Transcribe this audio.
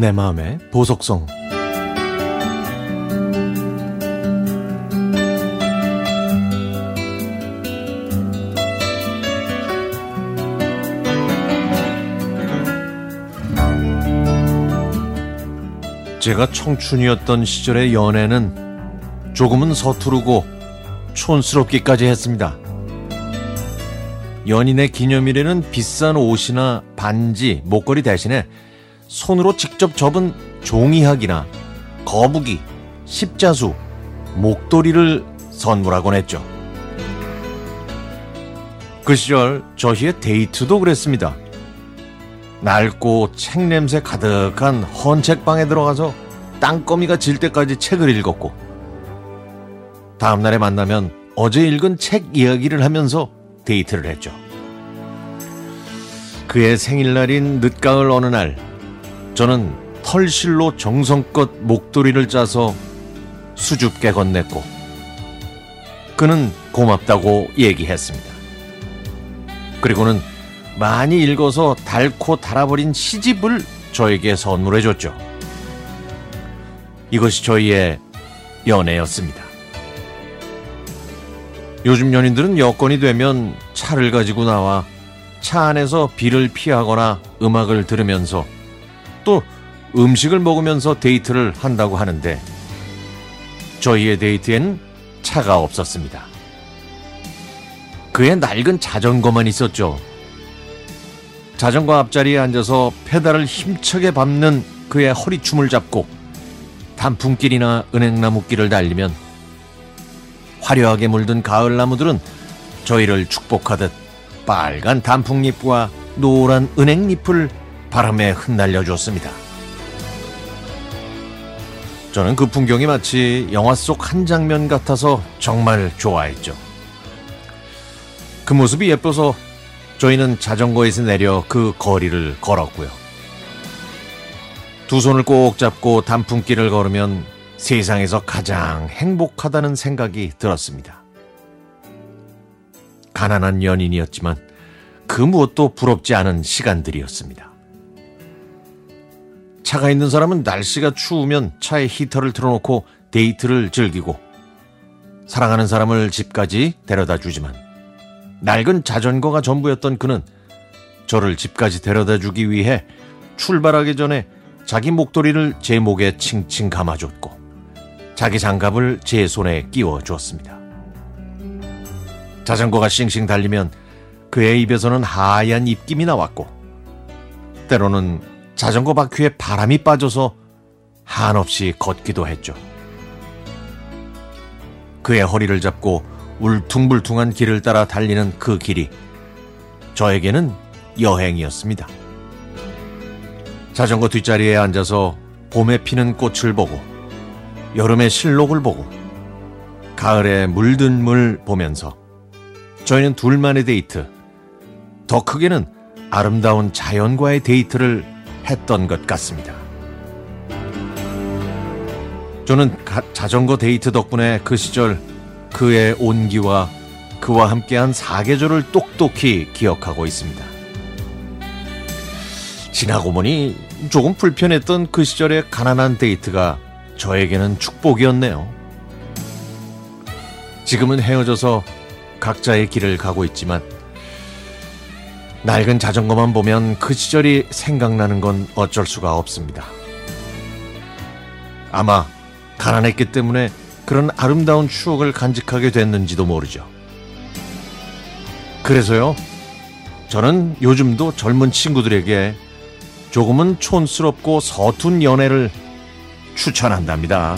내 마음의 보석성 제가 청춘이었던 시절의 연애는 조금은 서투르고 촌스럽기까지 했습니다. 연인의 기념일에는 비싼 옷이나 반지, 목걸이 대신에 손으로 직접 접은 종이학이나 거북이, 십자수, 목도리를 선물하곤 했죠. 그 시절 저희의 데이트도 그랬습니다. 낡고 책 냄새 가득한 헌 책방에 들어가서 땅거미가 질 때까지 책을 읽었고 다음날에 만나면 어제 읽은 책 이야기를 하면서 데이트를 했죠. 그의 생일날인 늦가을 어느 날 저는 털실로 정성껏 목도리를 짜서 수줍게 건넸고 그는 고맙다고 얘기했습니다. 그리고는 많이 읽어서 닳고 달아버린 시집을 저에게 선물해 줬죠. 이것이 저희의 연애였습니다. 요즘 연인들은 여건이 되면 차를 가지고 나와 차 안에서 비를 피하거나 음악을 들으면서 또 음식을 먹으면서 데이트를 한다고 하는데 저희의 데이트에는 차가 없었습니다. 그의 낡은 자전거만 있었죠. 자전거 앞자리에 앉아서 페달을 힘차게 밟는 그의 허리춤을 잡고 단풍길이나 은행나무길을 달리면 화려하게 물든 가을 나무들은 저희를 축복하듯 빨간 단풍잎과 노란 은행잎을 바람에 흩날려 줬습니다. 저는 그 풍경이 마치 영화 속 한 장면 같아서 정말 좋아했죠. 그 모습이 예뻐서 저희는 자전거에서 내려 그 거리를 걸었고요. 두 손을 꼭 잡고 단풍길을 걸으면 세상에서 가장 행복하다는 생각이 들었습니다. 가난한 연인이었지만 그 무엇도 부럽지 않은 시간들이었습니다. 차가 있는 사람은 날씨가 추우면 차에 히터를 틀어놓고 데이트를 즐기고 사랑하는 사람을 집까지 데려다 주지만 낡은 자전거가 전부였던 그는 저를 집까지 데려다 주기 위해 출발하기 전에 자기 목도리를 제 목에 칭칭 감아줬고 자기 장갑을 제 손에 끼워 주었습니다. 자전거가 싱싱 달리면 그의 입에서는 하얀 입김이 나왔고 때로는 자전거 바퀴에 바람이 빠져서 한없이 걷기도 했죠. 그의 허리를 잡고 울퉁불퉁한 길을 따라 달리는 그 길이 저에게는 여행이었습니다. 자전거 뒷자리에 앉아서 봄에 피는 꽃을 보고 여름의 신록을 보고 가을에 물든 물 보면서 저희는 둘만의 데이트 더 크게는 아름다운 자연과의 데이트를 했던 것 같습니다. 저는 자전거 데이트 덕분에 그 시절 그의 온기와 그와 함께한 사계절을 똑똑히 기억하고 있습니다. 지나고 보니 조금 불편했던 그 시절의 가난한 데이트가 저에게는 축복이었네요. 지금은 헤어져서 각자의 길을 가고 있지만 낡은 자전거만 보면 그 시절이 생각나는 건 어쩔 수가 없습니다. 아마 가난했기 때문에 그런 아름다운 추억을 간직하게 됐는지도 모르죠. 그래서요, 저는 요즘도 젊은 친구들에게 조금은 촌스럽고 서툰 연애를 추천한답니다.